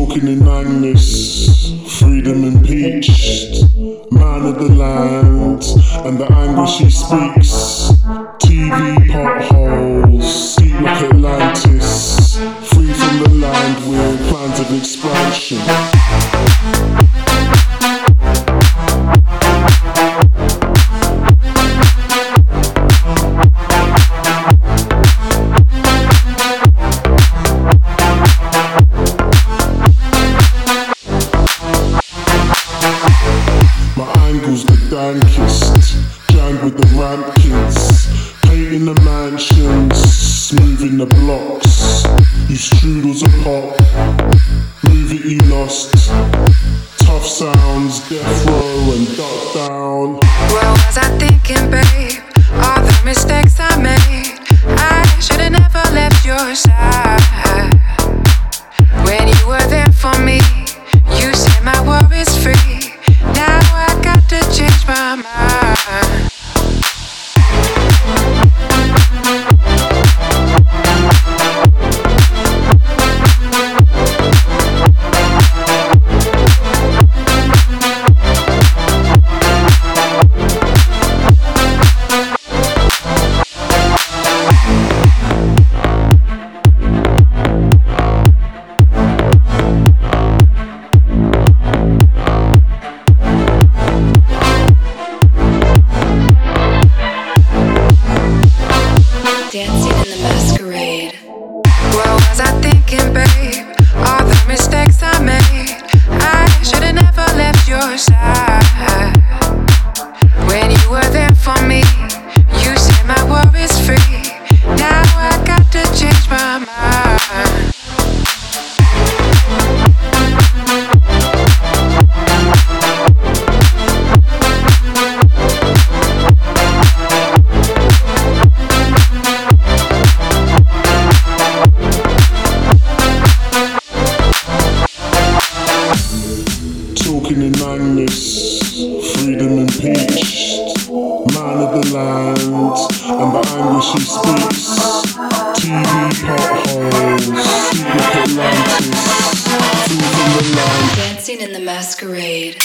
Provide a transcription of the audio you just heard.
Talking in Agnes, freedom impeached. Man of the land, and the anguish she speaks. TV potholes, deep like Atlantis. Free from the land with plans of expansion. Dankest. Jang with the ramp kids. Painting the mansions, smoothing the blocks. You strudels a. Move it, you lost. Tough sounds, death row and duck down. Was I thinking, babe? All the mistakes I made. I should've never left your side. My Talking in Agnes, freedom impeached. Man of the land, and the anguish she speaks. TV potholes, like Atlantis. Free from the land. Dancing in the masquerade.